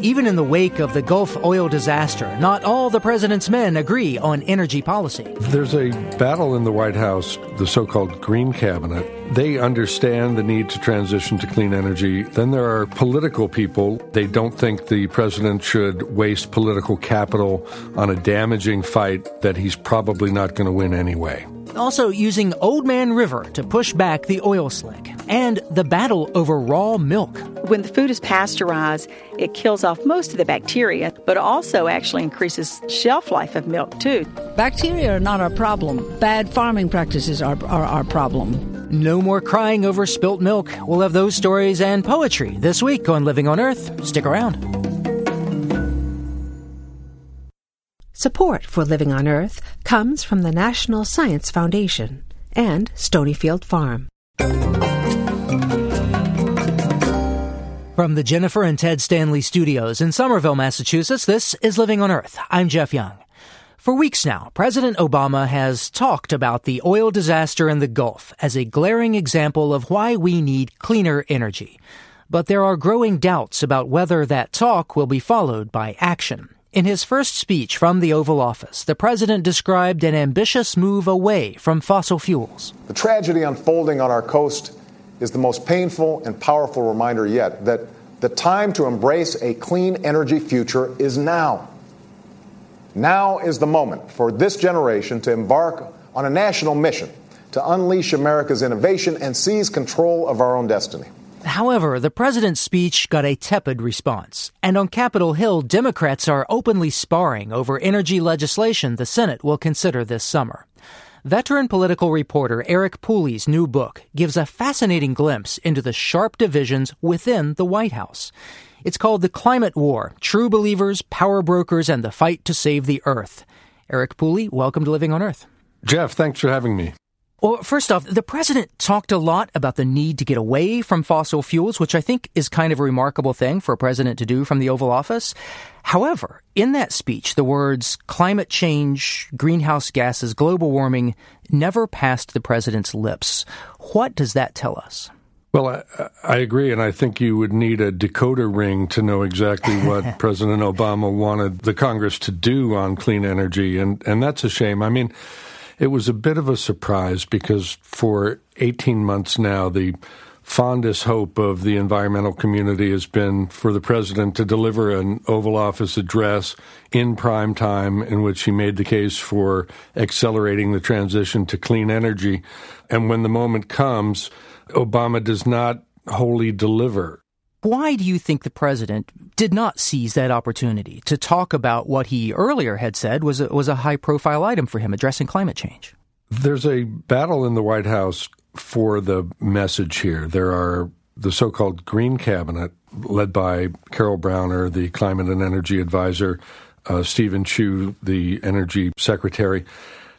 Even in the wake of the Gulf oil disaster, not all the president's men agree on energy policy. There's a battle in the White House, the so called Green Cabinet. They understand the need to transition to clean energy. Then there are political people. They don't think the president should waste political capital on a damaging fight that he's probably not going to win anyway also using Old Man River to push back the oil slick, and the battle over raw milk. When the food is pasteurized, it kills off most of the bacteria, but also actually increases shelf life of milk too. Bacteria are not our problem. Bad farming practices are, are our problem. No more crying over spilt milk. We'll have those stories and poetry this week on Living on Earth. Stick around. Support for Living on Earth comes from the National Science Foundation and Stonyfield Farm. From the Jennifer and Ted Stanley studios in Somerville, Massachusetts, this is Living on Earth. I'm Jeff Young. For weeks now, President Obama has talked about the oil disaster in the Gulf as a glaring example of why we need cleaner energy. But there are growing doubts about whether that talk will be followed by action. In his first speech from the Oval Office, the president described an ambitious move away from fossil fuels. The tragedy unfolding on our coast is the most painful and powerful reminder yet that the time to embrace a clean energy future is now. Now is the moment for this generation to embark on a national mission to unleash America's innovation and seize control of our own destiny. However, the president's speech got a tepid response. And on Capitol Hill, Democrats are openly sparring over energy legislation the Senate will consider this summer. Veteran political reporter Eric Pooley's new book gives a fascinating glimpse into the sharp divisions within the White House. It's called The Climate War True Believers, Power Brokers, and the Fight to Save the Earth. Eric Pooley, welcome to Living on Earth. Jeff, thanks for having me. Well, first off, the president talked a lot about the need to get away from fossil fuels, which I think is kind of a remarkable thing for a president to do from the Oval Office. However, in that speech, the words climate change, greenhouse gases, global warming never passed the president's lips. What does that tell us? Well, I, I, agree, and I think you would need a decoder ring to know exactly what President Obama wanted the Congress to do on clean energy, and, and that's a shame. I mean, it was a bit of a surprise because for 18 months now, the fondest hope of the environmental community has been for the president to deliver an Oval Office address in prime time in which he made the case for accelerating the transition to clean energy. And when the moment comes, Obama does not wholly deliver. Why do you think the president did not seize that opportunity to talk about what he earlier had said was a, was a high profile item for him addressing climate change? There's a battle in the White House for the message here. There are the so called Green Cabinet, led by Carol Browner, the climate and energy advisor, uh, Steven Chu, the energy secretary.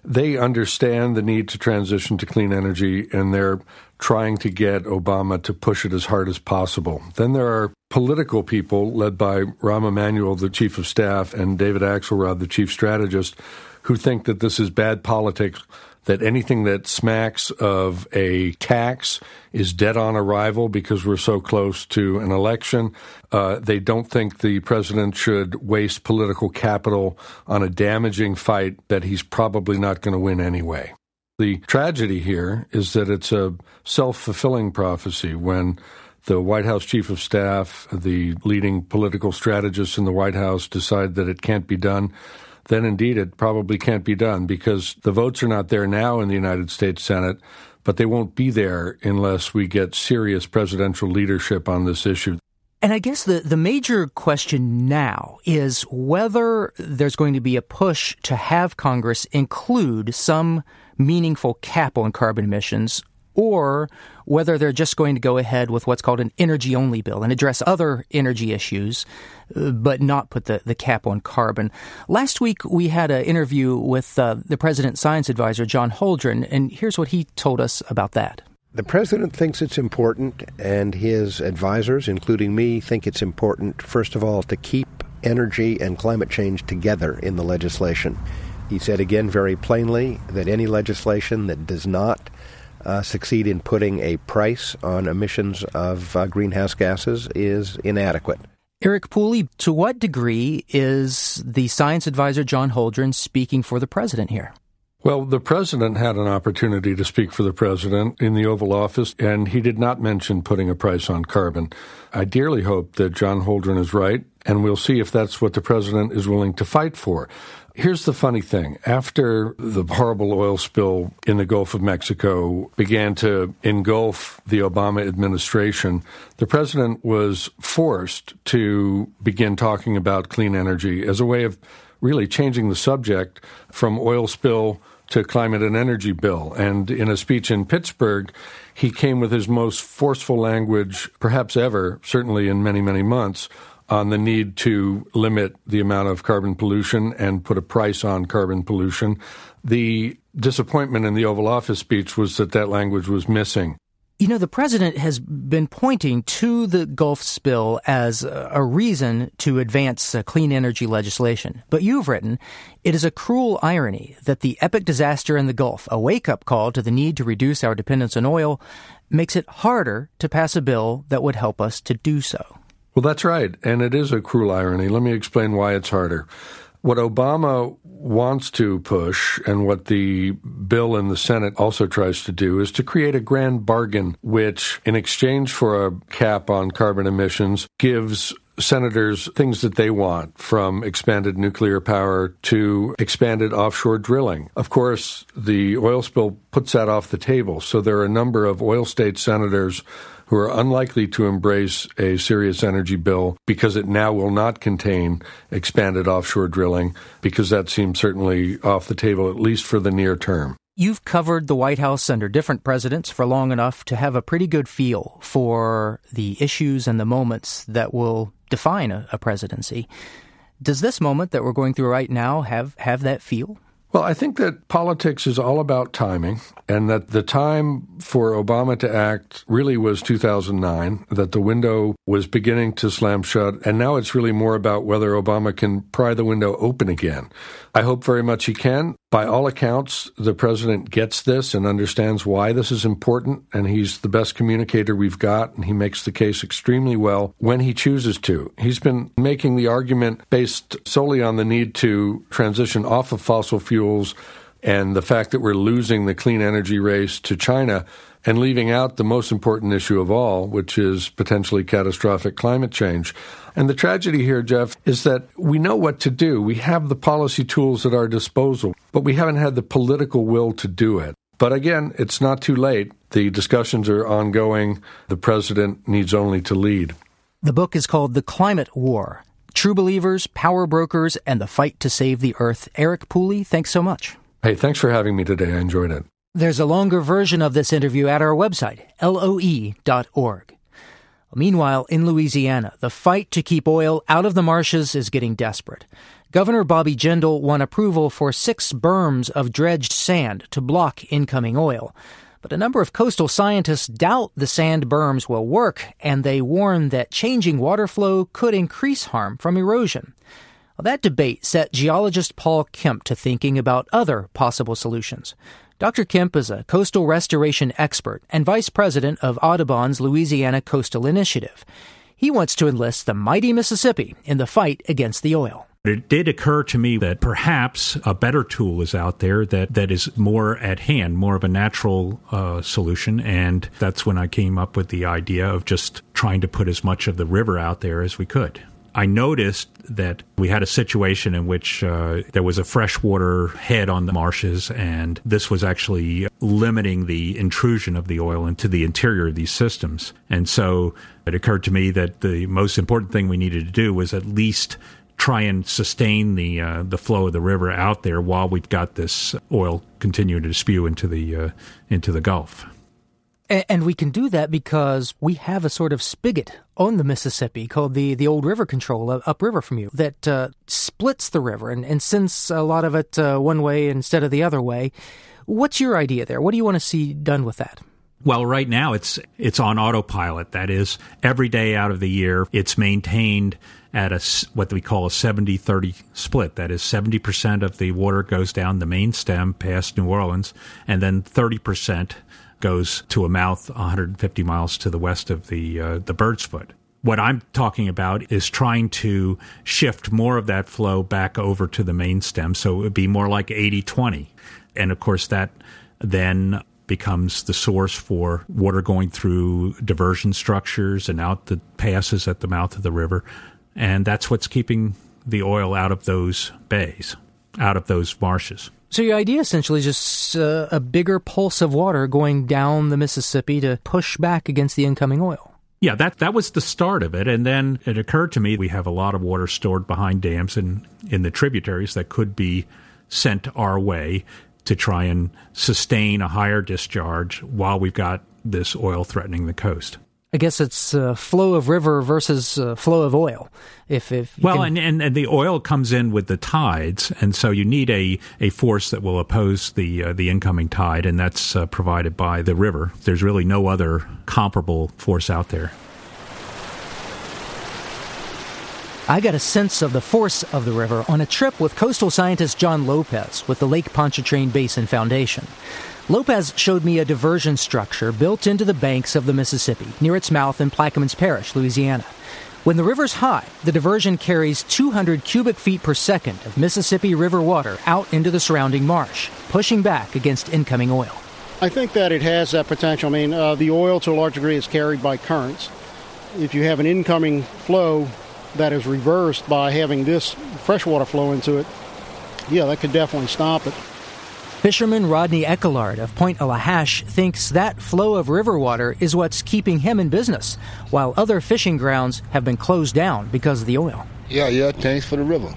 They understand the need to transition to clean energy, and they're trying to get Obama to push it as hard as possible. Then there are political people led by Rahm Emanuel, the chief of staff, and David Axelrod, the chief strategist, who think that this is bad politics, that anything that smacks of a tax is dead on arrival because we're so close to an election. Uh, they don't think the president should waste political capital on a damaging fight that he's probably not going to win anyway. The tragedy here is that it's a self fulfilling prophecy when the White House chief of staff, the leading political strategists in the White House decide that it can't be done, then indeed it probably can't be done because the votes are not there now in the United States Senate, but they won't be there unless we get serious presidential leadership on this issue. And I guess the, the major question now is whether there's going to be a push to have Congress include some meaningful cap on carbon emissions or whether they're just going to go ahead with what's called an energy only bill and address other energy issues, uh, but not put the, the cap on carbon. Last week, we had an interview with uh, the president's science advisor, John Holdren, and here's what he told us about that. The president thinks it's important, and his advisors, including me, think it's important, first of all, to keep energy and climate change together in the legislation. He said again very plainly that any legislation that does not uh, succeed in putting a price on emissions of uh, greenhouse gases is inadequate. Eric Pooley, to what degree is the science advisor John Holdren speaking for the president here? Well, the president had an opportunity to speak for the president in the Oval Office, and he did not mention putting a price on carbon. I dearly hope that John Holdren is right, and we'll see if that's what the president is willing to fight for. Here's the funny thing. After the horrible oil spill in the Gulf of Mexico began to engulf the Obama administration, the president was forced to begin talking about clean energy as a way of really changing the subject from oil spill to climate and energy bill. And in a speech in Pittsburgh, he came with his most forceful language, perhaps ever, certainly in many, many months, on the need to limit the amount of carbon pollution and put a price on carbon pollution. The disappointment in the Oval Office speech was that that language was missing. You know, the president has been pointing to the Gulf spill as a reason to advance uh, clean energy legislation. But you've written, it is a cruel irony that the epic disaster in the Gulf, a wake up call to the need to reduce our dependence on oil, makes it harder to pass a bill that would help us to do so. Well, that's right. And it is a cruel irony. Let me explain why it's harder. What Obama wants to push, and what the bill in the Senate also tries to do, is to create a grand bargain which, in exchange for a cap on carbon emissions, gives senators things that they want, from expanded nuclear power to expanded offshore drilling. Of course, the oil spill puts that off the table. So there are a number of oil state senators who are unlikely to embrace a serious energy bill because it now will not contain expanded offshore drilling, because that seems certainly off the table, at least for the near term. You've covered the White House under different presidents for long enough to have a pretty good feel for the issues and the moments that will define a, a presidency. Does this moment that we're going through right now have, have that feel? Well, I think that politics is all about timing, and that the time for Obama to act really was 2009, that the window was beginning to slam shut, and now it's really more about whether Obama can pry the window open again. I hope very much he can. By all accounts, the president gets this and understands why this is important, and he's the best communicator we've got, and he makes the case extremely well when he chooses to. He's been making the argument based solely on the need to transition off of fossil fuels and the fact that we're losing the clean energy race to China and leaving out the most important issue of all, which is potentially catastrophic climate change. And the tragedy here, Jeff, is that we know what to do. We have the policy tools at our disposal, but we haven't had the political will to do it. But again, it's not too late. The discussions are ongoing. The president needs only to lead. The book is called The Climate War True Believers, Power Brokers, and the Fight to Save the Earth. Eric Pooley, thanks so much. Hey, thanks for having me today. I enjoyed it. There's a longer version of this interview at our website, loe.org. Meanwhile, in Louisiana, the fight to keep oil out of the marshes is getting desperate. Governor Bobby Jindal won approval for six berms of dredged sand to block incoming oil. But a number of coastal scientists doubt the sand berms will work, and they warn that changing water flow could increase harm from erosion. Well, that debate set geologist Paul Kemp to thinking about other possible solutions. Dr. Kemp is a coastal restoration expert and vice president of Audubon's Louisiana Coastal Initiative. He wants to enlist the mighty Mississippi in the fight against the oil. It did occur to me that perhaps a better tool is out there that, that is more at hand, more of a natural uh, solution. And that's when I came up with the idea of just trying to put as much of the river out there as we could. I noticed that we had a situation in which uh, there was a freshwater head on the marshes, and this was actually limiting the intrusion of the oil into the interior of these systems. And so it occurred to me that the most important thing we needed to do was at least try and sustain the uh, the flow of the river out there while we've got this oil continuing to spew into the uh, into the Gulf. And we can do that because we have a sort of spigot on the Mississippi called the, the Old River Control upriver from you that uh, splits the river and, and sends a lot of it uh, one way instead of the other way. What's your idea there? What do you want to see done with that? Well, right now it's it's on autopilot. That is, every day out of the year, it's maintained at a what we call a 70-30 split. That is, 70% of the water goes down the main stem past New Orleans, and then 30% goes to a mouth 150 miles to the west of the uh, the Bird's Foot. What I'm talking about is trying to shift more of that flow back over to the main stem, so it would be more like 80-20. And of course, that then becomes the source for water going through diversion structures and out the passes at the mouth of the river. And that's what's keeping the oil out of those bays, out of those marshes. So your idea essentially is just uh, a bigger pulse of water going down the Mississippi to push back against the incoming oil. Yeah, that that was the start of it, and then it occurred to me we have a lot of water stored behind dams and in the tributaries that could be sent our way to try and sustain a higher discharge while we've got this oil threatening the coast. I guess it's uh, flow of river versus uh, flow of oil. If, if well, can... and, and, and the oil comes in with the tides, and so you need a, a force that will oppose the uh, the incoming tide, and that's uh, provided by the river. There's really no other comparable force out there. I got a sense of the force of the river on a trip with coastal scientist John Lopez with the Lake Pontchartrain Basin Foundation. Lopez showed me a diversion structure built into the banks of the Mississippi near its mouth in Plaquemines Parish, Louisiana. When the river's high, the diversion carries 200 cubic feet per second of Mississippi River water out into the surrounding marsh, pushing back against incoming oil. I think that it has that potential. I mean, uh, the oil to a large degree is carried by currents. If you have an incoming flow that is reversed by having this freshwater flow into it, yeah, that could definitely stop it. Fisherman Rodney Eckelard of Pointe a la Hache thinks that flow of river water is what's keeping him in business, while other fishing grounds have been closed down because of the oil. Yeah, yeah, thanks for the river.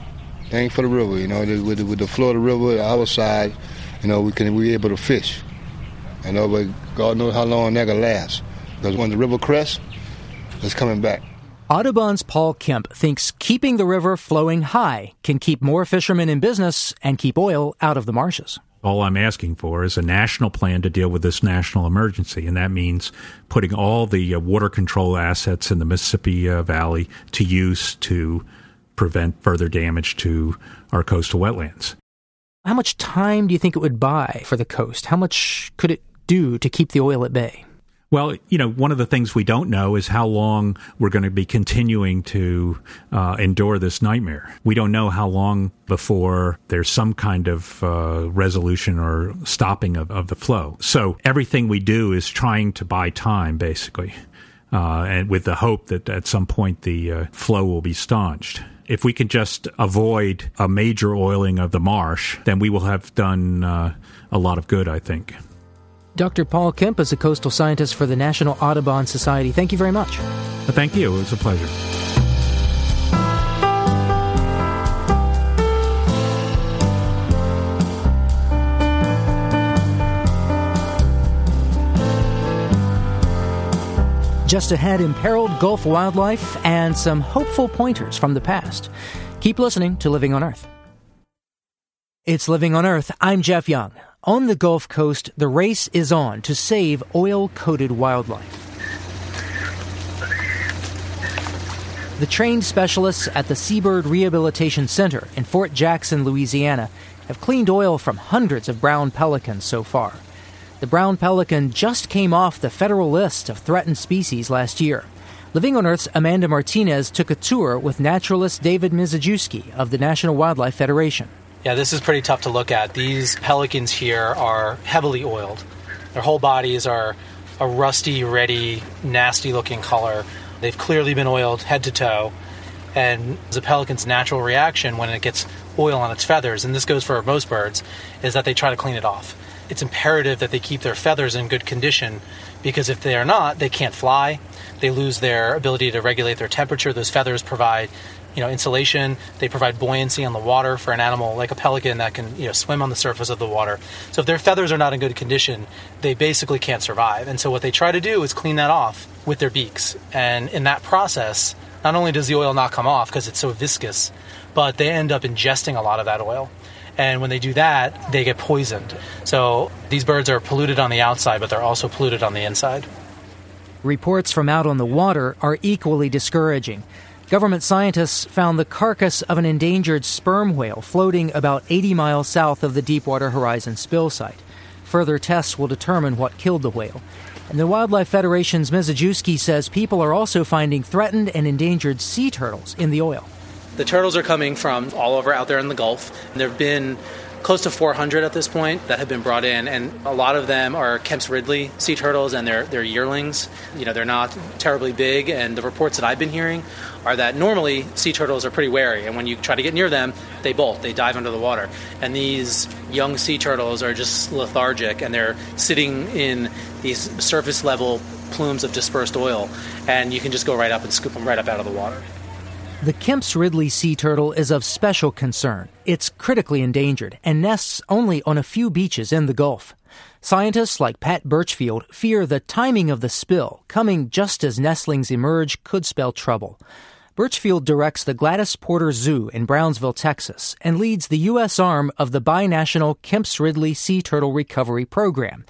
Thanks for the river. You know, with the, with the flow of the river, our side, you know, we can we able to fish. You know, but God knows how long that can last. Because when the river crests, it's coming back. Audubon's Paul Kemp thinks keeping the river flowing high can keep more fishermen in business and keep oil out of the marshes. All I'm asking for is a national plan to deal with this national emergency, and that means putting all the uh, water control assets in the Mississippi uh, Valley to use to prevent further damage to our coastal wetlands. How much time do you think it would buy for the coast? How much could it do to keep the oil at bay? Well, you know, one of the things we don't know is how long we're going to be continuing to uh, endure this nightmare. We don't know how long before there's some kind of uh, resolution or stopping of, of the flow. So everything we do is trying to buy time, basically. Uh, and with the hope that at some point the uh, flow will be staunched. If we can just avoid a major oiling of the marsh, then we will have done uh, a lot of good, I think. Dr. Paul Kemp is a coastal scientist for the National Audubon Society. Thank you very much. Thank you. It was a pleasure. Just ahead, imperiled Gulf wildlife and some hopeful pointers from the past. Keep listening to Living on Earth. It's Living on Earth. I'm Jeff Young. On the Gulf Coast, the race is on to save oil coated wildlife. The trained specialists at the Seabird Rehabilitation Center in Fort Jackson, Louisiana, have cleaned oil from hundreds of brown pelicans so far. The brown pelican just came off the federal list of threatened species last year. Living on Earth's Amanda Martinez took a tour with naturalist David Mizejewski of the National Wildlife Federation. Yeah, this is pretty tough to look at. These pelicans here are heavily oiled. Their whole bodies are a rusty, ready, nasty looking color. They've clearly been oiled head to toe. And the pelican's natural reaction when it gets oil on its feathers, and this goes for most birds, is that they try to clean it off. It's imperative that they keep their feathers in good condition because if they are not, they can't fly. They lose their ability to regulate their temperature. Those feathers provide you know insulation. They provide buoyancy on the water for an animal like a pelican that can you know swim on the surface of the water. So if their feathers are not in good condition, they basically can't survive. And so what they try to do is clean that off with their beaks. And in that process, not only does the oil not come off because it's so viscous, but they end up ingesting a lot of that oil. And when they do that, they get poisoned. So these birds are polluted on the outside, but they're also polluted on the inside. Reports from out on the water are equally discouraging. Government scientists found the carcass of an endangered sperm whale floating about 80 miles south of the Deepwater Horizon spill site. Further tests will determine what killed the whale. And the Wildlife Federation's Mizejewski says people are also finding threatened and endangered sea turtles in the oil. The turtles are coming from all over out there in the Gulf. There have been close to 400 at this point that have been brought in, and a lot of them are Kemp's Ridley sea turtles, and they're they're yearlings. You know, they're not terribly big, and the reports that I've been hearing are that normally sea turtles are pretty wary, and when you try to get near them, they bolt, they dive under the water, and these young sea turtles are just lethargic, and they're sitting in these surface level plumes of dispersed oil, and you can just go right up and scoop them right up out of the water. The Kemp's Ridley sea turtle is of special concern. It's critically endangered and nests only on a few beaches in the Gulf. Scientists like Pat Burchfield fear the timing of the spill, coming just as nestlings emerge, could spell trouble. Burchfield directs the Gladys Porter Zoo in Brownsville, Texas, and leads the U.S. arm of the binational Kemp's Ridley Sea Turtle Recovery Program.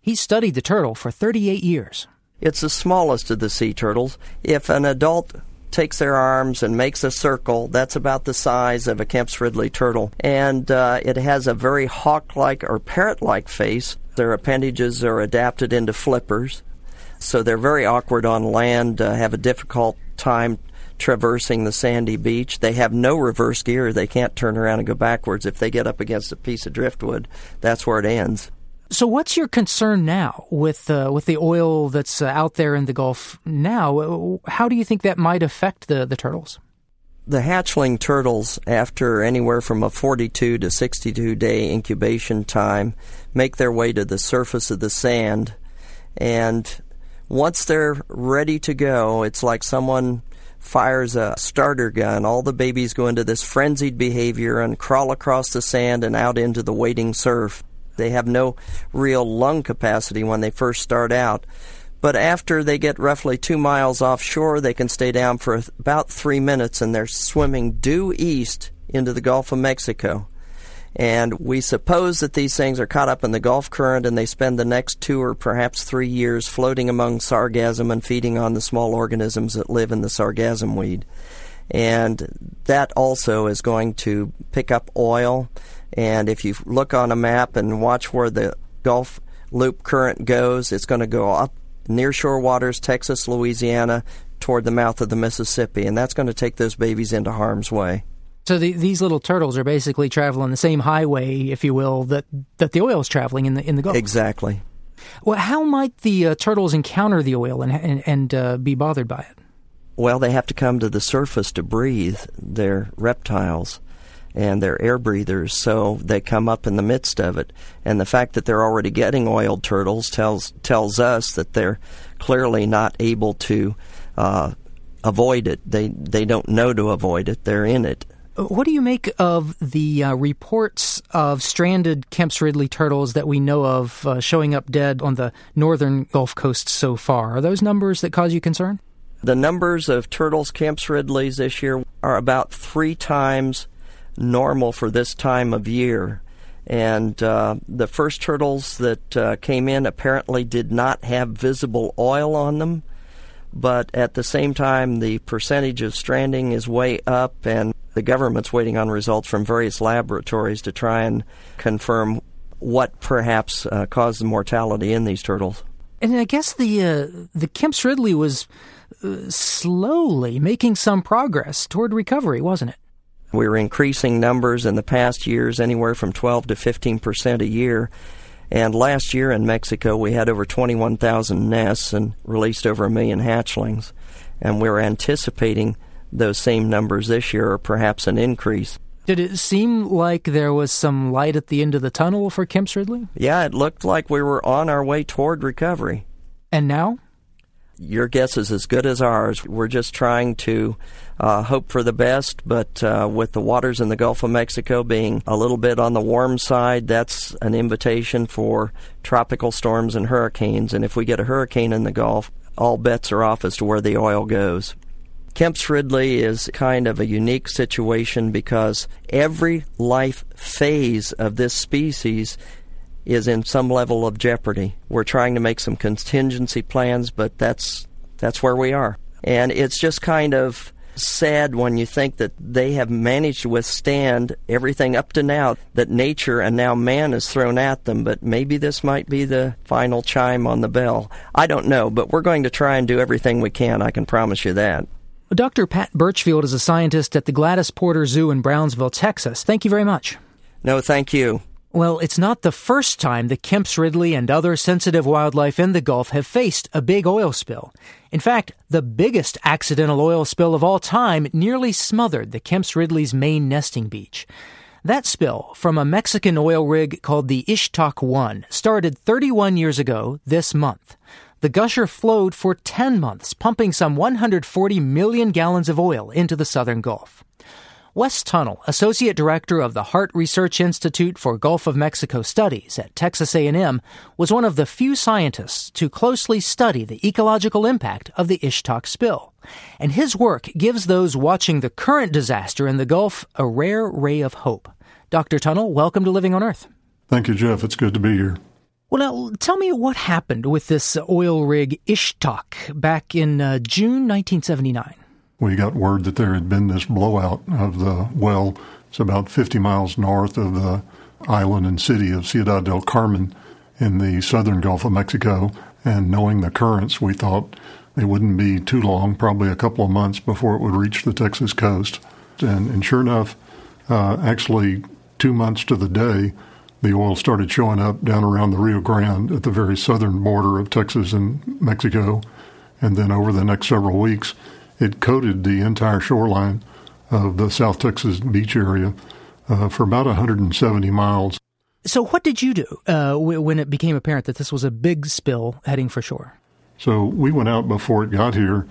He studied the turtle for 38 years. It's the smallest of the sea turtles. If an adult takes their arms and makes a circle. That's about the size of a Kemp's Ridley turtle. And uh, it has a very hawk like or parrot like face. Their appendages are adapted into flippers. So they're very awkward on land, uh, have a difficult time traversing the sandy beach. They have no reverse gear. They can't turn around and go backwards. If they get up against a piece of driftwood, that's where it ends. So, what's your concern now with uh, with the oil that's uh, out there in the Gulf now? How do you think that might affect the, the turtles? The hatchling turtles, after anywhere from a 42 to 62 day incubation time, make their way to the surface of the sand. And once they're ready to go, it's like someone fires a starter gun. All the babies go into this frenzied behavior and crawl across the sand and out into the waiting surf. They have no real lung capacity when they first start out. But after they get roughly two miles offshore, they can stay down for about three minutes and they're swimming due east into the Gulf of Mexico. And we suppose that these things are caught up in the Gulf current and they spend the next two or perhaps three years floating among sargassum and feeding on the small organisms that live in the sargassum weed. And that also is going to pick up oil and if you look on a map and watch where the Gulf Loop current goes, it's going to go up near shore waters, Texas, Louisiana, toward the mouth of the Mississippi, and that's going to take those babies into harm's way. So the, these little turtles are basically traveling the same highway, if you will, that that the oil is traveling in the in the Gulf. Exactly. Well, how might the uh, turtles encounter the oil and and, and uh, be bothered by it? Well, they have to come to the surface to breathe. They're reptiles and they're air breathers, so they come up in the midst of it. And the fact that they're already getting oiled turtles tells tells us that they're clearly not able to uh, avoid it. They they don't know to avoid it. They're in it. What do you make of the uh, reports of stranded Kemp's Ridley turtles that we know of uh, showing up dead on the northern Gulf Coast so far? Are those numbers that cause you concern? The numbers of turtles Kemp's Ridleys this year are about three times normal for this time of year. And uh, the first turtles that uh, came in apparently did not have visible oil on them, but at the same time, the percentage of stranding is way up, and the government's waiting on results from various laboratories to try and confirm what perhaps uh, caused the mortality in these turtles. And I guess the uh, the Kemp's Ridley was uh, slowly making some progress toward recovery, wasn't it? We were increasing numbers in the past years, anywhere from 12 to 15 percent a year. And last year in Mexico, we had over 21,000 nests and released over a million hatchlings. And we're anticipating those same numbers this year, or perhaps an increase. Did it seem like there was some light at the end of the tunnel for Kemp's Ridley? Yeah, it looked like we were on our way toward recovery. And now? Your guess is as good as ours. We're just trying to uh, hope for the best, but uh, with the waters in the Gulf of Mexico being a little bit on the warm side, that's an invitation for tropical storms and hurricanes. And if we get a hurricane in the Gulf, all bets are off as to where the oil goes. Kemp's Ridley is kind of a unique situation because every life phase of this species is in some level of jeopardy. We're trying to make some contingency plans, but that's that's where we are. And it's just kind of sad when you think that they have managed to withstand everything up to now that nature and now man has thrown at them, but maybe this might be the final chime on the bell. I don't know, but we're going to try and do everything we can, I can promise you that. Dr. Pat Burchfield is a scientist at the Gladys Porter Zoo in Brownsville, Texas. Thank you very much. No, thank you. Well, it's not the first time the Kemp's Ridley and other sensitive wildlife in the Gulf have faced a big oil spill. In fact, the biggest accidental oil spill of all time nearly smothered the Kemp's Ridley's main nesting beach. That spill from a Mexican oil rig called the Ixtoc 1 started 31 years ago this month. The gusher flowed for 10 months, pumping some 140 million gallons of oil into the southern Gulf. Wes Tunnell, Associate Director of the Harte Research Institute for Gulf of Mexico Studies at Texas A&M, was one of the few scientists to closely study the ecological impact of the Ixtoc spill. And his work gives those watching the current disaster in the Gulf a rare ray of hope. Dr. Tunnell, welcome to Living on Earth. Thank you, Jeff. It's good to be here. Well, now, tell me what happened with this oil rig Ixtoc back in uh, June 1979 we got word that there had been this blowout of the well. It's about 50 miles north of the island and city of Ciudad del Carmen in the southern Gulf of Mexico. And knowing the currents, we thought it wouldn't be too long, probably a couple of months before it would reach the Texas coast. And, and sure enough, uh, actually, two months to the day, the oil started showing up down around the Rio Grande at the very southern border of Texas and Mexico. And then over the next several weeks, it coated the entire shoreline of the South Texas beach area uh, for about 170 miles. So, what did you do uh, when it became apparent that this was a big spill heading for shore? So, we went out before it got here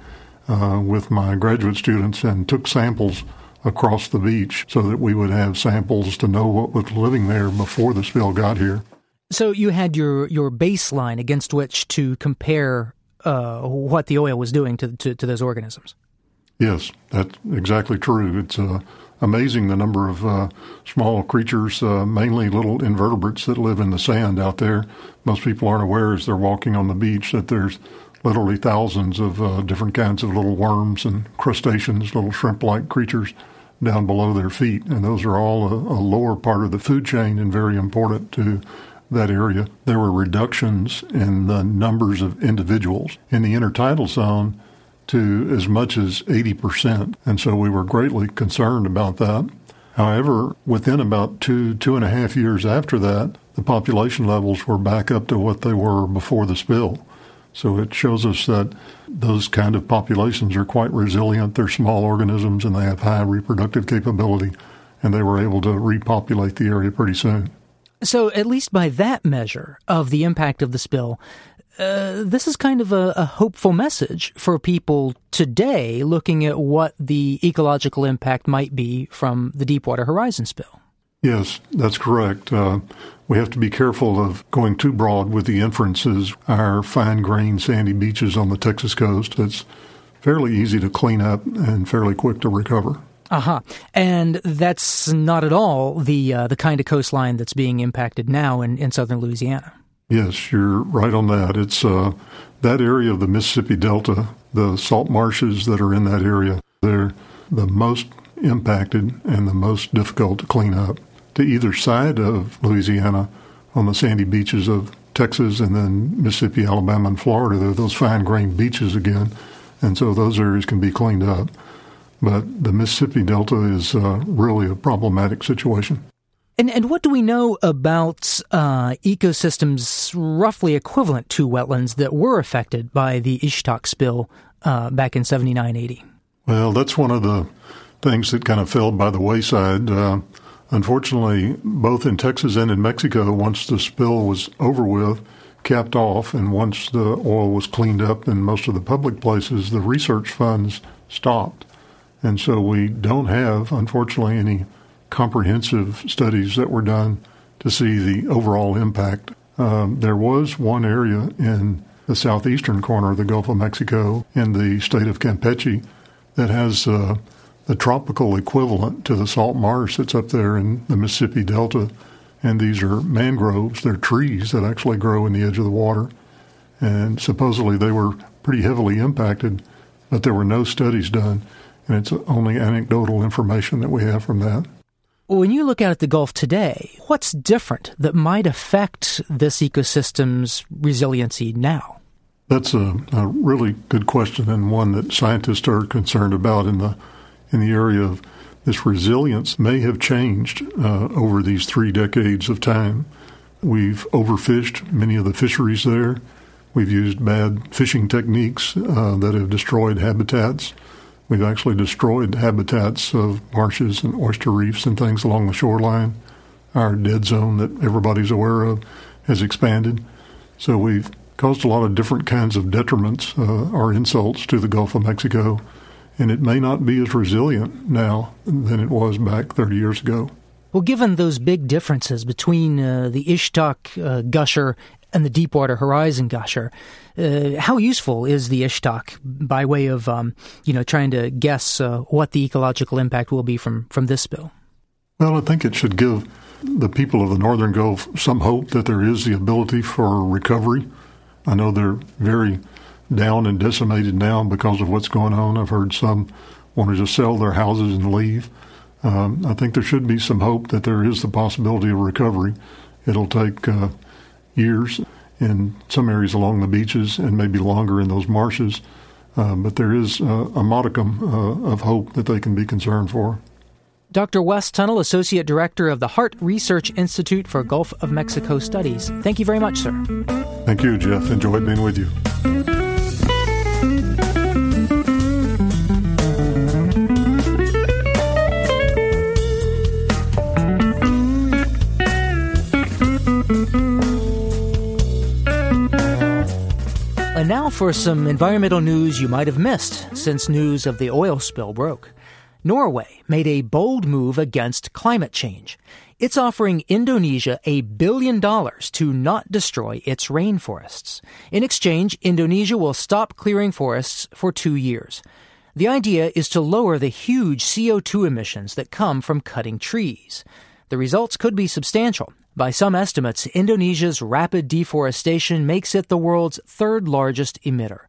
uh, with my graduate students and took samples across the beach so that we would have samples to know what was living there before the spill got here. So, you had your, your baseline against which to compare uh, what the oil was doing to, to, to, those organisms. Yes, that's exactly true. It's uh, amazing the number of uh, small creatures, uh, mainly little invertebrates that live in the sand out there. Most people aren't aware as they're walking on the beach that there's literally thousands of uh, different kinds of little worms and crustaceans, little shrimp-like creatures down below their feet, and those are all a, a lower part of the food chain and very important to that area, there were reductions in the numbers of individuals in the intertidal zone to as much as 80%. And so we were greatly concerned about that. However, within about two, two and a half years after that, the population levels were back up to what they were before the spill. So it shows us that those kind of populations are quite resilient. They're small organisms and they have high reproductive capability, and they were able to repopulate the area pretty soon. So, at least by that measure of the impact of the spill, uh, this is kind of a, a, hopeful message for people today looking at what the ecological impact might be from the Deepwater Horizon spill. Yes, that's correct. Uh, we have to be careful of going too broad with the inferences. Our fine grained sandy beaches on the Texas coast, it's fairly easy to clean up and fairly quick to recover. Uh huh. And that's not at all the uh, the kind of coastline that's being impacted now in, in southern Louisiana. Yes, you're right on that. It's uh, that area of the Mississippi Delta, the salt marshes that are in that area, they're the most impacted and the most difficult to clean up. To either side of Louisiana, on the sandy beaches of Texas and then Mississippi, Alabama, and Florida, there are those fine grained beaches again. And so those areas can be cleaned up. But the Mississippi Delta is uh, really a problematic situation. And, and what do we know about uh, ecosystems roughly equivalent to wetlands that were affected by the Ixtoc spill uh, back in 7980? Well, that's one of the things that kind of fell by the wayside. Uh, unfortunately, both in Texas and in Mexico, once the spill was over with, capped off, and once the oil was cleaned up in most of the public places, the research funds stopped. And so we don't have, unfortunately, any comprehensive studies that were done to see the overall impact. Um, there was one area in the southeastern corner of the Gulf of Mexico in the state of Campeche that has uh, the tropical equivalent to the salt marsh that's up there in the Mississippi Delta. And these are mangroves, they're trees that actually grow in the edge of the water. And supposedly they were pretty heavily impacted, but there were no studies done. And it's only anecdotal information that we have from that. When you look out at the Gulf today, what's different that might affect this ecosystem's resiliency now? That's a, a, really good question and one that scientists are concerned about in the in the area of this resilience may have changed uh, over these three decades of time. We've overfished many of the fisheries there. We've used bad fishing techniques uh, that have destroyed habitats. We've actually destroyed habitats of marshes and oyster reefs and things along the shoreline. Our dead zone that everybody's aware of has expanded. So we've caused a lot of different kinds of detriments uh, or insults to the Gulf of Mexico and it may not be as resilient now than it was back 30 years ago. Well, given those big differences between uh, the Ixtoc uh, gusher and the Deepwater Horizon gusher, uh, how useful is the Ixtoc by way of, um, you know, trying to guess uh, what the ecological impact will be from, from this spill? Well, I think it should give the people of the Northern Gulf some hope that there is the ability for recovery. I know they're very down and decimated now because of what's going on. I've heard some want to just sell their houses and leave. Um, I think there should be some hope that there is the possibility of recovery. It'll take uh, years in some areas along the beaches and maybe longer in those marshes, uh, but there is uh, a modicum uh, of hope that they can be concerned for. Dr. Wes Tunnell, Associate Director of the Harte Research Institute for Gulf of Mexico Studies. Thank you very much, sir. Thank you, Jeff. Enjoyed being with you. And now for some environmental news you might have missed since news of the oil spill broke. Norway made a bold move against climate change. It's offering Indonesia a billion dollars to not destroy its rainforests. In exchange, Indonesia will stop clearing forests for two years. The idea is to lower the huge CO2 emissions that come from cutting trees. The results could be substantial, by some estimates, Indonesia's rapid deforestation makes it the world's third largest emitter.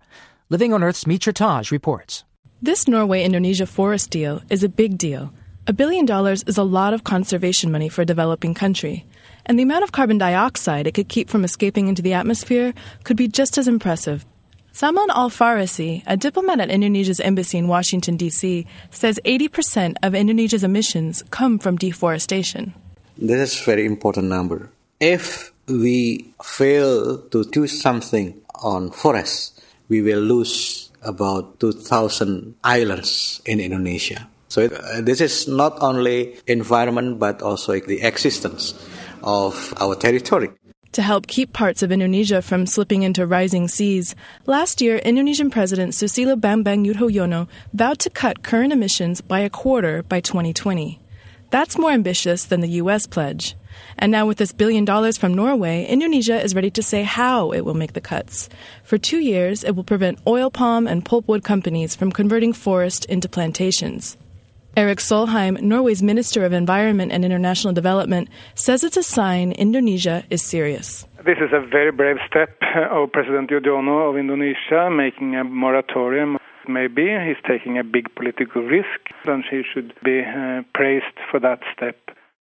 Living on Earth's Mitra Taj reports. This Norway Indonesia forest deal is a big deal. A billion dollars is a lot of conservation money for a developing country. And the amount of carbon dioxide it could keep from escaping into the atmosphere could be just as impressive. Salman Al Farisi, a diplomat at Indonesia's embassy in Washington, D.C., says 80% of Indonesia's emissions come from deforestation. This is very important number. If we fail to do something on forests, we will lose about 2,000 islands in Indonesia. So uh, this is not only environment but also the existence of our territory. To help keep parts of Indonesia from slipping into rising seas, last year Indonesian President Susilo Bambang Yudhoyono vowed to cut current emissions by a quarter by 2020. That's more ambitious than the U.S. pledge. And now, with this billion dollars from Norway, Indonesia is ready to say how it will make the cuts. For two years, it will prevent oil palm and pulpwood companies from converting forest into plantations. Erik Solheim, Norway's Minister of Environment and International Development, says it's a sign Indonesia is serious. This is a very brave step of President Yudhoyono of Indonesia making a moratorium maybe. He's taking a big political risk, and he should be uh, praised for that step.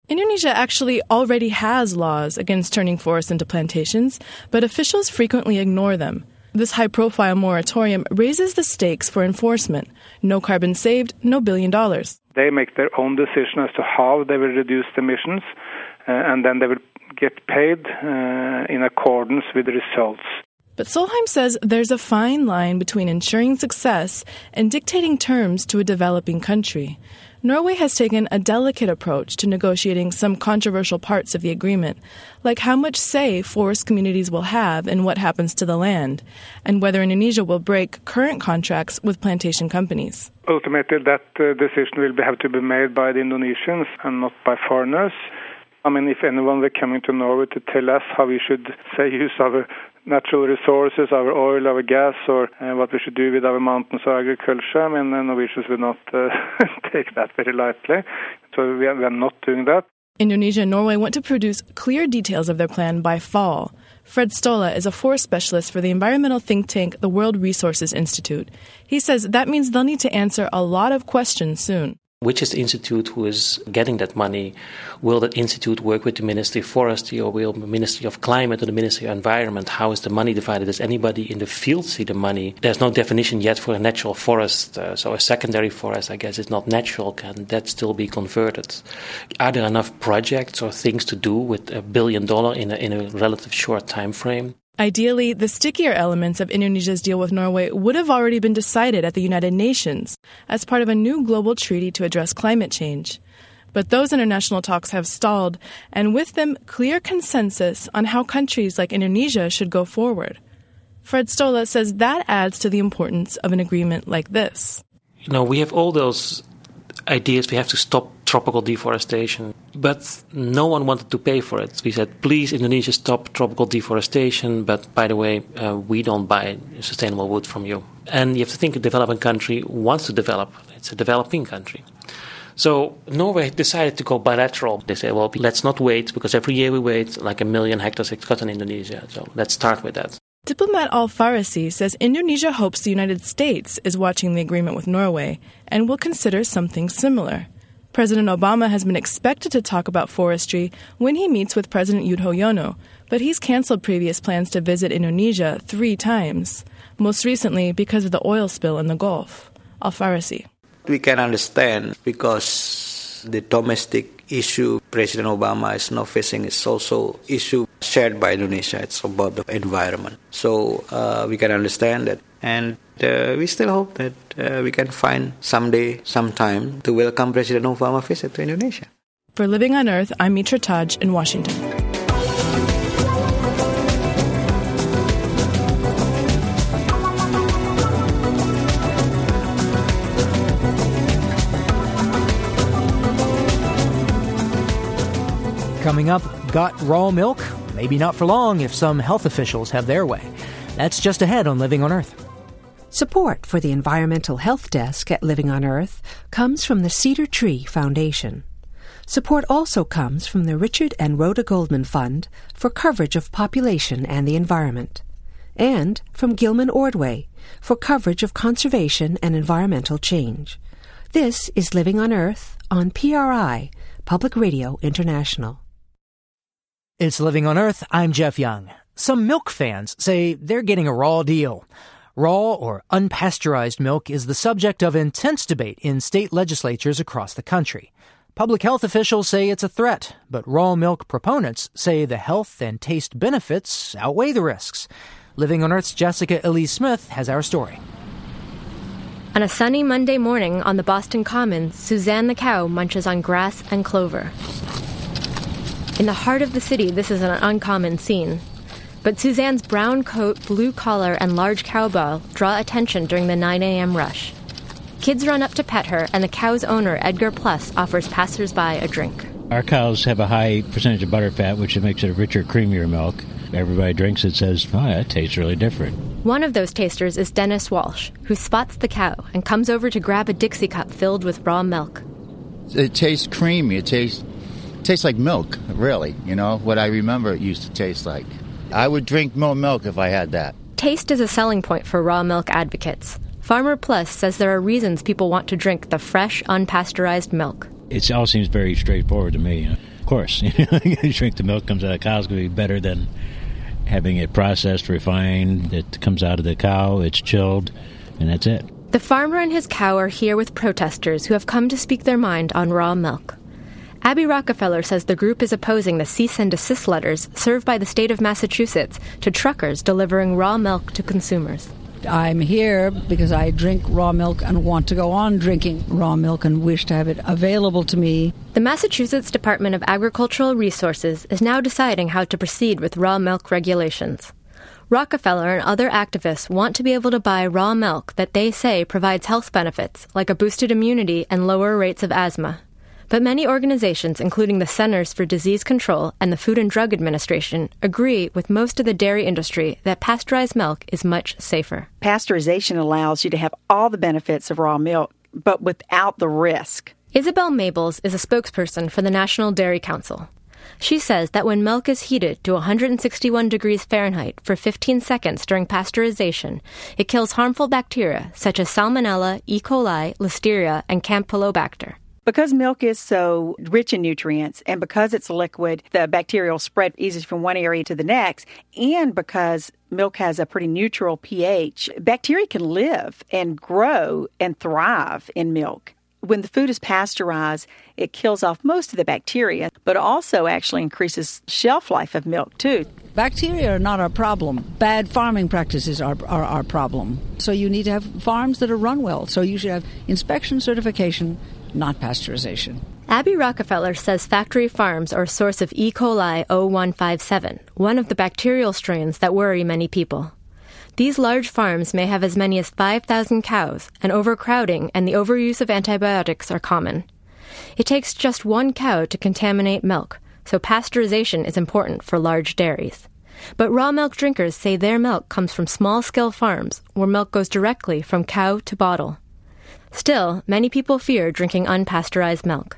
Indonesia actually already has laws against turning forests into plantations, but officials frequently ignore them. This high profile moratorium raises the stakes for enforcement. No carbon saved, no billion dollars. They make their own decision as to how they will reduce the emissions, uh, and then they will get paid uh, in accordance with the results. But Solheim says there's a fine line between ensuring success and dictating terms to a developing country. Norway has taken a delicate approach to negotiating some controversial parts of the agreement, like how much say forest communities will have in what happens to the land, and whether Indonesia will break current contracts with plantation companies. Ultimately, that uh, decision will have to be made by the Indonesians and not by foreigners. I mean, if anyone were coming to Norway to tell us how we should, say, use our natural resources, our oil, our gas, or uh, what we should do with our mountains or agriculture, I mean, the Norwegians will not uh, take that very lightly. So we are, we are not doing that. Indonesia and Norway want to produce clear details of their plan by fall. Fred Stolla is a forest specialist for the environmental think tank, the World Resources Institute. He says that means they'll need to answer a lot of questions soon which is the institute who is getting that money? Will that institute work with the Ministry of Forestry or will the Ministry of Climate or the Ministry of Environment? How is the money divided? Does anybody in the field see the money? There's no definition yet for a natural forest, uh, so a secondary forest, I guess, is not natural. Can that still be converted? Are there enough projects or things to do with a billion dollar in a, in a relative short time frame? Ideally, the stickier elements of Indonesia's deal with Norway would have already been decided at the United Nations as part of a new global treaty to address climate change. But those international talks have stalled, and with them, clear consensus on how countries like Indonesia should go forward. Fred Stolle says that adds to the importance of an agreement like this. You know, we have all those ideas we have to stop tropical deforestation. But no one wanted to pay for it. We said, please, Indonesia, stop tropical deforestation. But by the way, uh, we don't buy sustainable wood from you. And you have to think a developing country wants to develop. It's a developing country. So Norway decided to go bilateral. They said, well, let's not wait because every year we wait, like a million hectares is cut in Indonesia. So let's start with that. Diplomat Al Farisi says Indonesia hopes the United States is watching the agreement with Norway and will consider something similar. President Obama has been expected to talk about forestry when he meets with President Yudhoyono, but he's canceled previous plans to visit Indonesia three times, most recently because of the oil spill in the Gulf. Al Farisi. We can understand because the domestic issue President Obama is now facing is also issue shared by Indonesia. It's about the environment. So uh, we can understand that, and uh, we still hope that uh, we can find someday, sometime to welcome President Obama visit to Indonesia. For Living on Earth, I'm Mitra Taj in Washington. Coming up, got raw milk? Maybe not for long if some health officials have their way. That's just ahead on Living on Earth. Support for the Environmental Health Desk at Living on Earth comes from the Cedar Tree Foundation. Support also comes from the Richard and Rhoda Goldman Fund for coverage of population and the environment, and from Gilman Ordway for coverage of conservation and environmental change. This is Living on Earth on PRI, Public Radio International. It's Living on Earth. I'm Jeff Young. Some milk fans say they're getting a raw deal. Raw or unpasteurized milk is the subject of intense debate in state legislatures across the country. Public health officials say it's a threat, but raw milk proponents say the health and taste benefits outweigh the risks. Living on Earth's Jessica Elise Smith has our story. On a sunny Monday morning on the Boston Common, Suzanne the cow munches on grass and clover. In the heart of the city, this is an uncommon scene. But Suzanne's brown coat, blue collar, and large cowbell draw attention during the 9 a.m. rush. Kids run up to pet her, and the cow's owner, Edgar Plus, offers passersby a drink. Our cows have a high percentage of butterfat, which makes it a richer, creamier milk. Everybody drinks it says, oh, that tastes really different. One of those tasters is Dennis Walsh, who spots the cow and comes over to grab a Dixie cup filled with raw milk. It tastes creamy. It tastes tastes like milk, really, you know, what I remember it used to taste like. I would drink more milk if I had that. Taste is a selling point for raw milk advocates. Farmer Plus says there are reasons people want to drink the fresh, unpasteurized milk. It all seems very straightforward to me. Of course, you drink the milk comes out of the cow is going to be better than having it processed, refined. It comes out of the cow, it's chilled, and that's it. The farmer and his cow are here with protesters who have come to speak their mind on raw milk. Abby Rockefeller says the group is opposing the cease and desist letters served by the state of Massachusetts to truckers delivering raw milk to consumers. I'm here because I drink raw milk and want to go on drinking raw milk and wish to have it available to me. The Massachusetts Department of Agricultural Resources is now deciding how to proceed with raw milk regulations. Rockefeller and other activists want to be able to buy raw milk that they say provides health benefits, like a boosted immunity and lower rates of asthma. But many organizations, including the Centers for Disease Control and the Food and Drug Administration, agree with most of the dairy industry that pasteurized milk is much safer. Pasteurization allows you to have all the benefits of raw milk, but without the risk. Isabel Maples is a spokesperson for the National Dairy Council. She says that when milk is heated to 161 degrees Fahrenheit for 15 seconds during pasteurization, it kills harmful bacteria such as Salmonella, E. coli, Listeria, and Campylobacter. Because milk is so rich in nutrients and because it's liquid, the bacterial spread easily from one area to the next, and because milk has a pretty neutral pH, bacteria can live and grow and thrive in milk when the food is pasteurized, it kills off most of the bacteria, but also actually increases shelf life of milk too. Bacteria are not our problem. Bad farming practices are, are our problem. So you need to have farms that are run well. So you should have inspection certification, not pasteurization. Abby Rockefeller says factory farms are a source of E. coli 0157, one of the bacterial strains that worry many people. These large farms may have as many as 5,000 cows, and overcrowding and the overuse of antibiotics are common. It takes just one cow to contaminate milk, so pasteurization is important for large dairies. But raw milk drinkers say their milk comes from small scale farms where milk goes directly from cow to bottle. Still, many people fear drinking unpasteurized milk.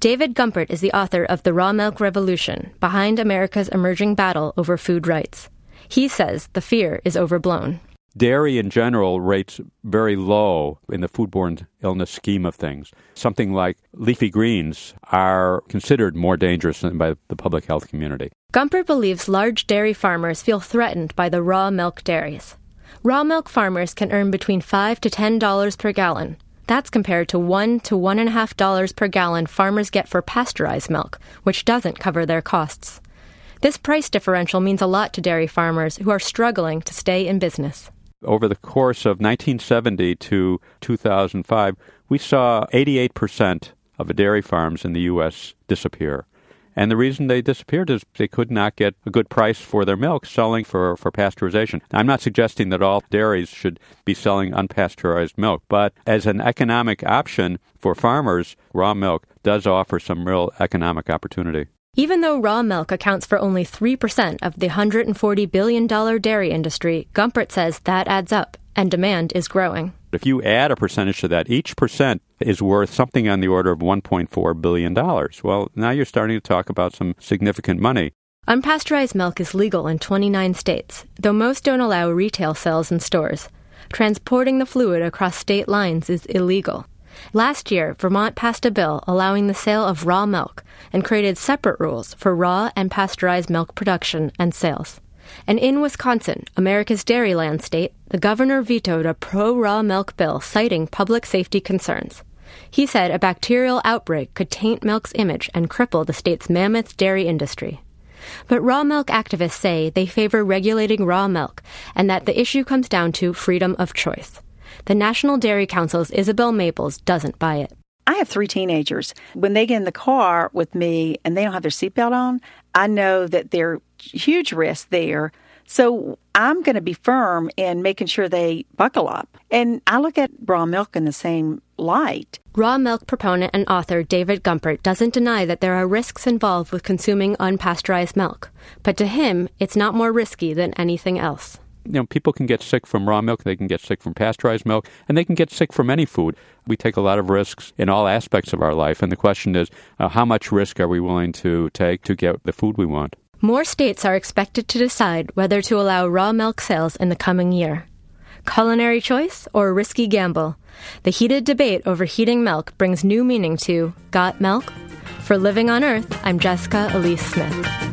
David Gumpert is the author of The Raw Milk Revolution Behind America's Emerging Battle Over Food Rights. He says the fear is overblown. Dairy in general rates very low in the foodborne illness scheme of things. Something like leafy greens are considered more dangerous by the public health community. Gumpert believes large dairy farmers feel threatened by the raw milk dairies. Raw milk farmers can earn between five to ten dollars per gallon. That's compared to one to one and a half dollars per gallon farmers get for pasteurized milk, which doesn't cover their costs. This price differential means a lot to dairy farmers who are struggling to stay in business. Over the course of 1970 to 2005, we saw 88% of the dairy farms in the U.S. disappear. And the reason they disappeared is they could not get a good price for their milk selling for, for pasteurization. I'm not suggesting that all dairies should be selling unpasteurized milk, but as an economic option for farmers, raw milk does offer some real economic opportunity. Even though raw milk accounts for only 3% of the $140 billion dairy industry, Gumpert says that adds up, and demand is growing. If you add a percentage to that, each percent is worth something on the order of $1.4 billion. Well, now you're starting to talk about some significant money. Unpasteurized milk is legal in 29 states, though most don't allow retail sales in stores. Transporting the fluid across state lines is illegal. Last year, Vermont passed a bill allowing the sale of raw milk and created separate rules for raw and pasteurized milk production and sales. And in Wisconsin, America's dairyland state, the governor vetoed a pro raw milk bill citing public safety concerns. He said a bacterial outbreak could taint milk's image and cripple the state's mammoth dairy industry. But raw milk activists say they favor regulating raw milk and that the issue comes down to freedom of choice. The National Dairy Council's Isabel Maples doesn't buy it. I have three teenagers. When they get in the car with me and they don't have their seatbelt on, I know that there's huge risk there. So I'm going to be firm in making sure they buckle up. And I look at raw milk in the same light. Raw milk proponent and author David Gumpert doesn't deny that there are risks involved with consuming unpasteurized milk, but to him, it's not more risky than anything else you know, people can get sick from raw milk, they can get sick from pasteurized milk, and they can get sick from any food. We take a lot of risks in all aspects of our life, and the question is, uh, how much risk are we willing to take to get the food we want? More states are expected to decide whether to allow raw milk sales in the coming year. Culinary choice or risky gamble? The heated debate over heating milk brings new meaning to Got Milk? For Living on Earth, I'm Jessica Elise Smith.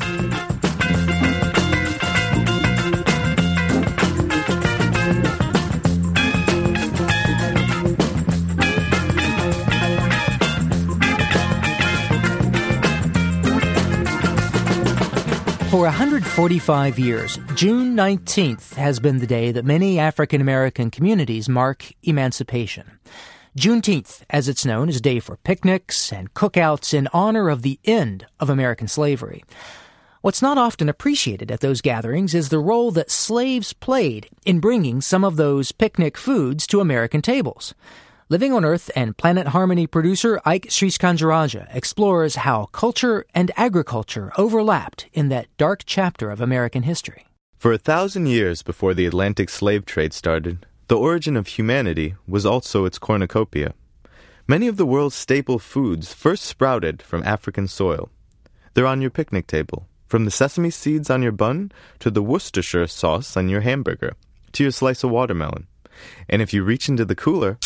For 145 years, June 19th has been the day that many African American communities mark emancipation. Juneteenth, as it's known, is a day for picnics and cookouts in honor of the end of American slavery. What's not often appreciated at those gatherings is the role that slaves played in bringing some of those picnic foods to American tables. Living on Earth and Planet Harmony producer Ike Sriskandarajah explores how culture and agriculture overlapped in that dark chapter of American history. For a thousand years before the Atlantic slave trade started, the origin of humanity was also its cornucopia. Many of the world's staple foods first sprouted from African soil. They're on your picnic table, from the sesame seeds on your bun to the Worcestershire sauce on your hamburger to your slice of watermelon. And if you reach into the cooler,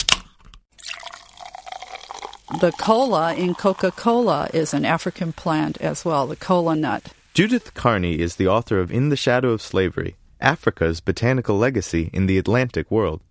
the cola in Coca Cola is an African plant as well, the cola nut. Judith Carney is the author of In the Shadow of Slavery Africa's Botanical Legacy in the Atlantic World.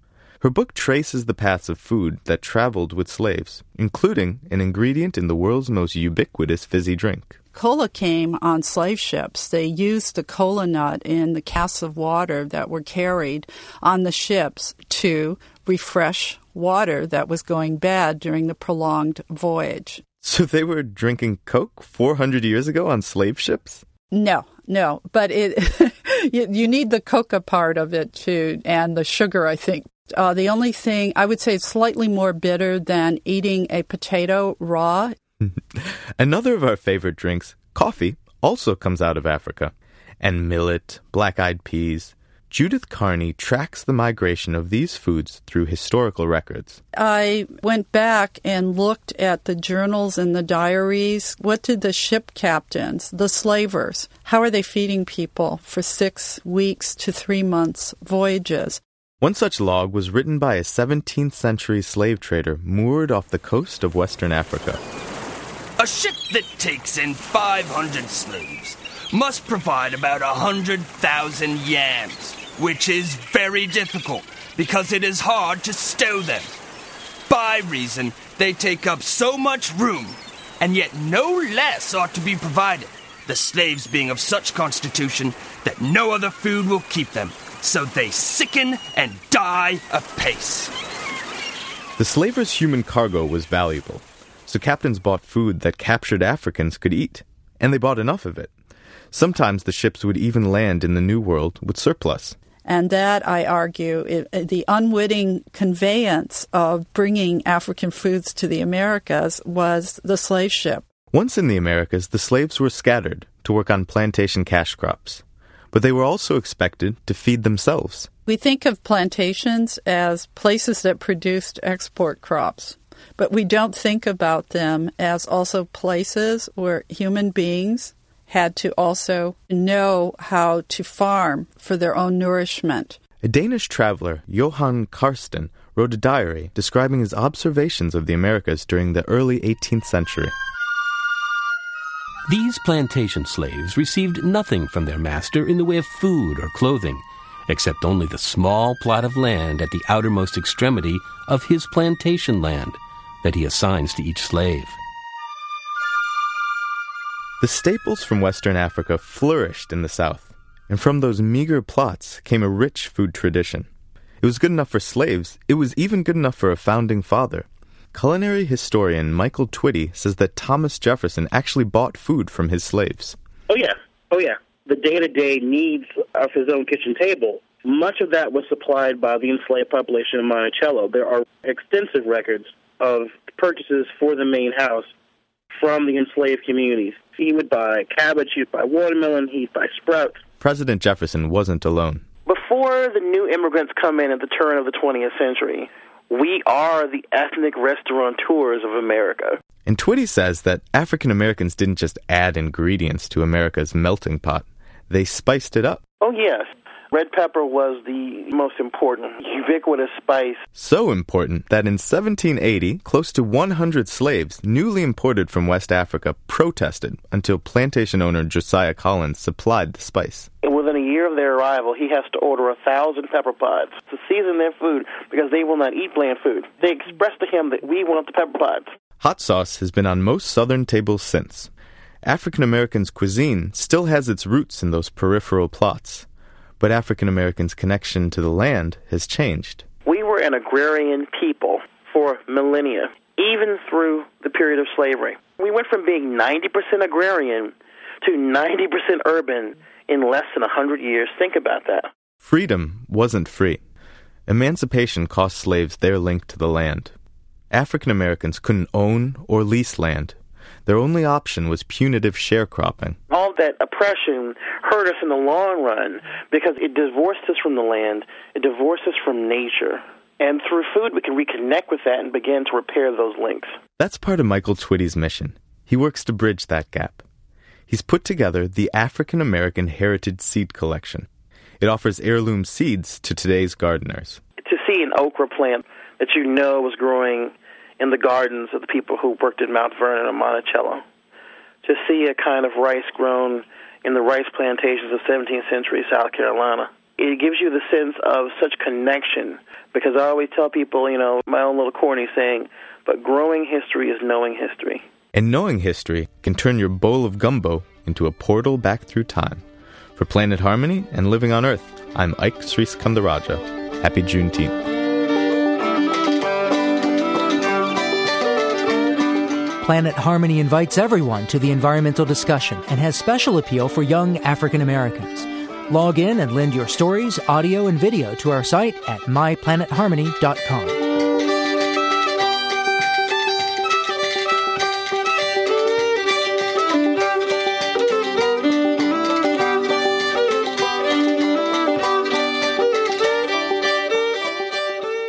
Her book traces the paths of food that traveled with slaves, including an ingredient in the world's most ubiquitous fizzy drink. Cola came on slave ships. They used the cola nut in the casks of water that were carried on the ships to refresh water that was going bad during the prolonged voyage. So they were drinking Coke 400 years ago on slave ships? No, no, but it you, you, need the coca part of it too, and the sugar. I think uh, the only thing I would say it's slightly more bitter than eating a potato raw. Another of our favorite drinks, coffee, also comes out of Africa, and millet, black-eyed peas, Judith Carney tracks the migration of these foods through historical records. I went back and looked at the journals and the diaries. What did the ship captains, the slavers, how are they feeding people for six weeks to three months voyages? One such log was written by a 17th century slave trader moored off the coast of Western Africa. A ship that takes in 500 slaves must provide about a 100,000 yams which is very difficult because it is hard to stow them. By reason, they take up so much room, and yet no less ought to be provided, the slaves being of such constitution that no other food will keep them, so they sicken and die apace. The slavers' human cargo was valuable, so captains bought food that captured Africans could eat, and they bought enough of it. Sometimes the ships would even land in the New World with surplus. And that, I argue, it, the unwitting conveyance of bringing African foods to the Americas was the slave ship. Once in the Americas, the slaves were scattered to work on plantation cash crops, but they were also expected to feed themselves. We think of plantations as places that produced export crops, but we don't think about them as also places where human beings had to also know how to farm for their own nourishment. A Danish traveler, Johan Karsten, wrote a diary describing his observations of the Americas during the early 18th century. These plantation slaves received nothing from their master in the way of food or clothing, except only the small plot of land at the outermost extremity of his plantation land that he assigns to each slave. The staples from Western Africa flourished in the South, and from those meager plots came a rich food tradition. It was good enough for slaves, it was even good enough for a founding father. Culinary historian Michael Twitty says that Thomas Jefferson actually bought food from his slaves. Oh, yeah. Oh, yeah. The day to day needs of his own kitchen table. Much of that was supplied by the enslaved population of Monticello. There are extensive records of purchases for the main house from the enslaved communities. He would buy cabbage, he'd buy watermelon, he'd buy sprouts. President Jefferson wasn't alone. Before the new immigrants come in at the turn of the 20th century, we are the ethnic restaurateurs of America. And Twitty says that African Americans didn't just add ingredients to America's melting pot, they spiced it up. Oh, yes. Red pepper was the most important, ubiquitous spice. So important that in 1780, close to 100 slaves, newly imported from West Africa, protested until plantation owner Josiah Collins supplied the spice. Within a year of their arrival, he has to order a thousand pepper pods to season their food because they will not eat bland food. They expressed to him that we want the pepper pods. Hot sauce has been on most southern tables since. African Americans' cuisine still has its roots in those peripheral plots, but African Americans' connection to the land has changed. We were an agrarian people for millennia, even through the period of slavery. We went from being 90% agrarian to 90% urban in less than 100 years. Think about that. Freedom wasn't free. Emancipation cost slaves their link to the land. African Americans couldn't own or lease land. Their only option was punitive sharecropping. All that oppression hurt us in the long run because it divorced us from the land, it divorced us from nature. And through food, we can reconnect with that and begin to repair those links. That's part of Michael Twitty's mission. He works to bridge that gap. He's put together the African American Heritage Seed Collection. It offers heirloom seeds to today's gardeners. To see an okra plant that you know was growing in the gardens of the people who worked at Mount Vernon and Monticello, to see a kind of rice grown in the rice plantations of 17th century South Carolina. It gives you the sense of such connection because I always tell people, you know, my own little corny saying, but growing history is knowing history. And knowing history can turn your bowl of gumbo into a portal back through time. For Planet Harmony and Living on Earth, I'm Ike Sriskandarajah. Happy Juneteenth. Planet Harmony invites everyone to the environmental discussion and has special appeal for young African Americans. Log in and lend your stories, audio, and video to our site at myplanetharmony.com.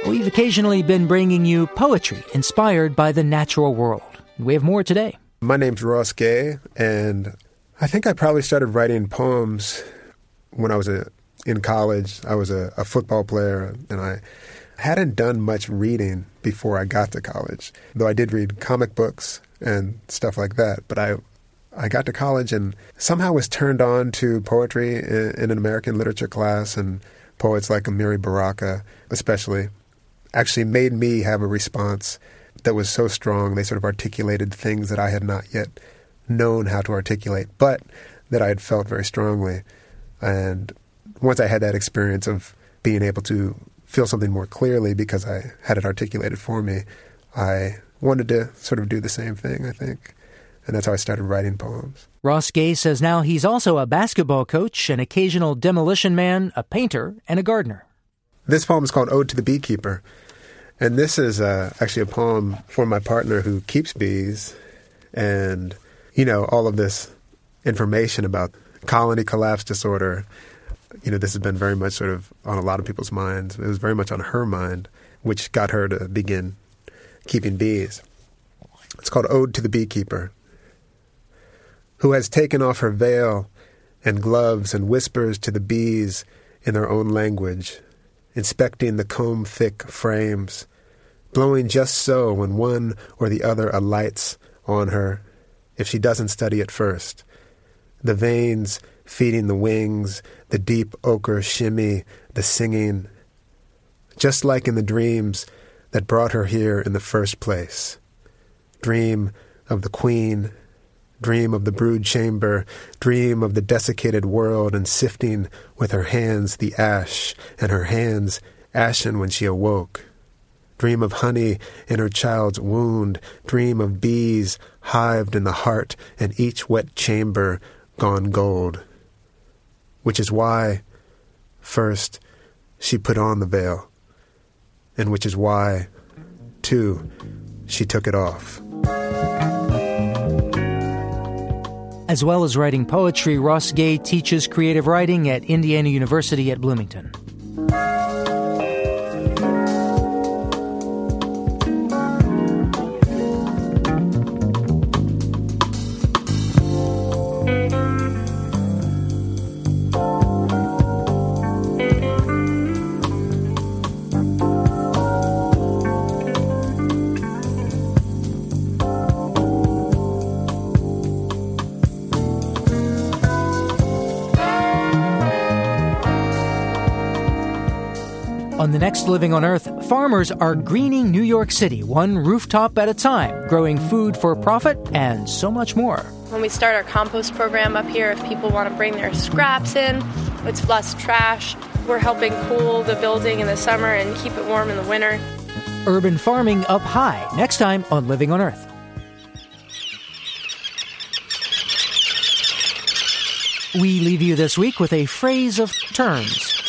We've occasionally been bringing you poetry inspired by the natural world. We have more today. My name's Ross Gay, and I think I probably started writing poems when I was a, in college. I was a, a football player, and I hadn't done much reading before I got to college, though I did read comic books and stuff like that. But I I got to college and somehow was turned on to poetry in, in an American literature class, and poets like Amiri Baraka, especially, actually made me have a response that was so strong. They sort of articulated things that I had not yet known how to articulate, but that I had felt very strongly. And once I had that experience of being able to feel something more clearly because I had it articulated for me, I wanted to sort of do the same thing, I think. And that's how I started writing poems. Ross Gay says now he's also a basketball coach, an occasional demolition man, a painter, and a gardener. This poem is called Ode to the Beekeeper. And this is uh, actually a poem for my partner who keeps bees and, you know, all of this information about colony collapse disorder. You know, this has been very much sort of on a lot of people's minds. It was very much on her mind, which got her to begin keeping bees. It's called Ode to the Beekeeper, who has taken off her veil and gloves and whispers to the bees in their own language, inspecting the comb thick frames blowing just so when one or the other alights on her, if she doesn't study it first. The veins feeding the wings, the deep ochre shimmy, the singing, just like in the dreams that brought her here in the first place. Dream of the queen, dream of the brood chamber, dream of the desiccated world and sifting with her hands the ash, and her hands ashen when she awoke. Dream of honey in her child's wound. Dream of bees hived in the heart and each wet chamber gone gold. Which is why, first, she put on the veil, and which is why, too, she took it off. As well as writing poetry, Ross Gay teaches creative writing at Indiana University at Bloomington. On the next Living on Earth, farmers are greening New York City one rooftop at a time, growing food for profit, and so much more. When we start our compost program up here, if people want to bring their scraps in, it's less trash. We're helping cool the building in the summer and keep it warm in the winter. Urban farming up high, next time on Living on Earth. We leave you this week with a phrase of terns.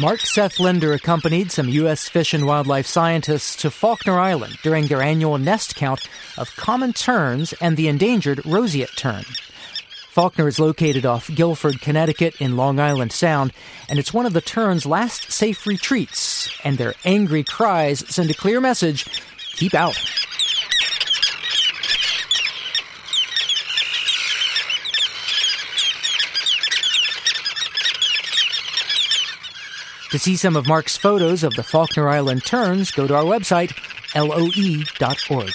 Mark Seth Lender accompanied some U.S. Fish and Wildlife scientists to Faulkner Island during their annual nest count of common terns and the endangered roseate tern. Faulkner is located off Guilford, Connecticut in Long Island Sound, and it's one of the tern's last safe retreats, and their angry cries send a clear message keep out. To see some of Mark's photos of the Faulkner Island terns, go to our website, loe.org.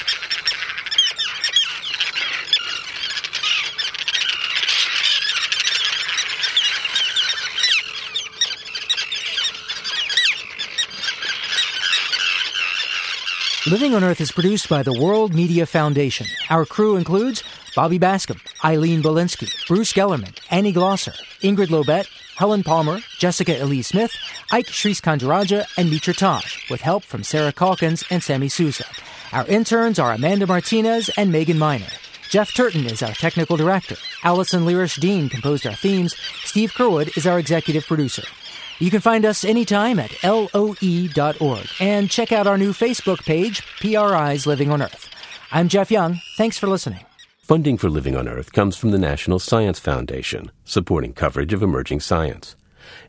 Living on Earth is produced by the World Media Foundation. Our crew includes Bobby Bascom, Eileen Bolinsky, Bruce Gellerman, Annie Glosser, Ingrid Lobet, Helen Palmer, Jessica Elise Smith, Ike Sriskandarajah, and Mitra Taj, with help from Sarah Calkins and Sammy Sousa. Our interns are Amanda Martinez and Megan Miner. Jeff Turton is our technical director. Allison Lirish Dean composed our themes. Steve Curwood is our executive producer. You can find us anytime at loe.org and check out our new Facebook page, PRI's Living on Earth. I'm Jeff Young. Thanks for listening. Funding for Living on Earth comes from the National Science Foundation, supporting coverage of emerging science,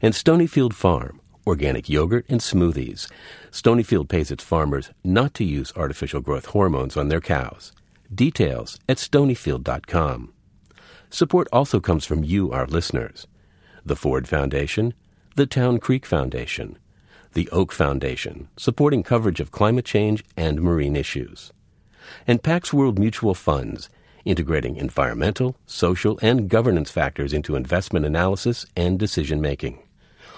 and Stonyfield Farm, organic yogurt and smoothies. Stonyfield pays its farmers not to use artificial growth hormones on their cows. Details at stonyfield.com. Support also comes from you, our listeners. The Ford Foundation, the Town Creek Foundation, the Oak Foundation, supporting coverage of climate change and marine issues, and Pax World Mutual Funds, integrating environmental, social, and governance factors into investment analysis and decision making.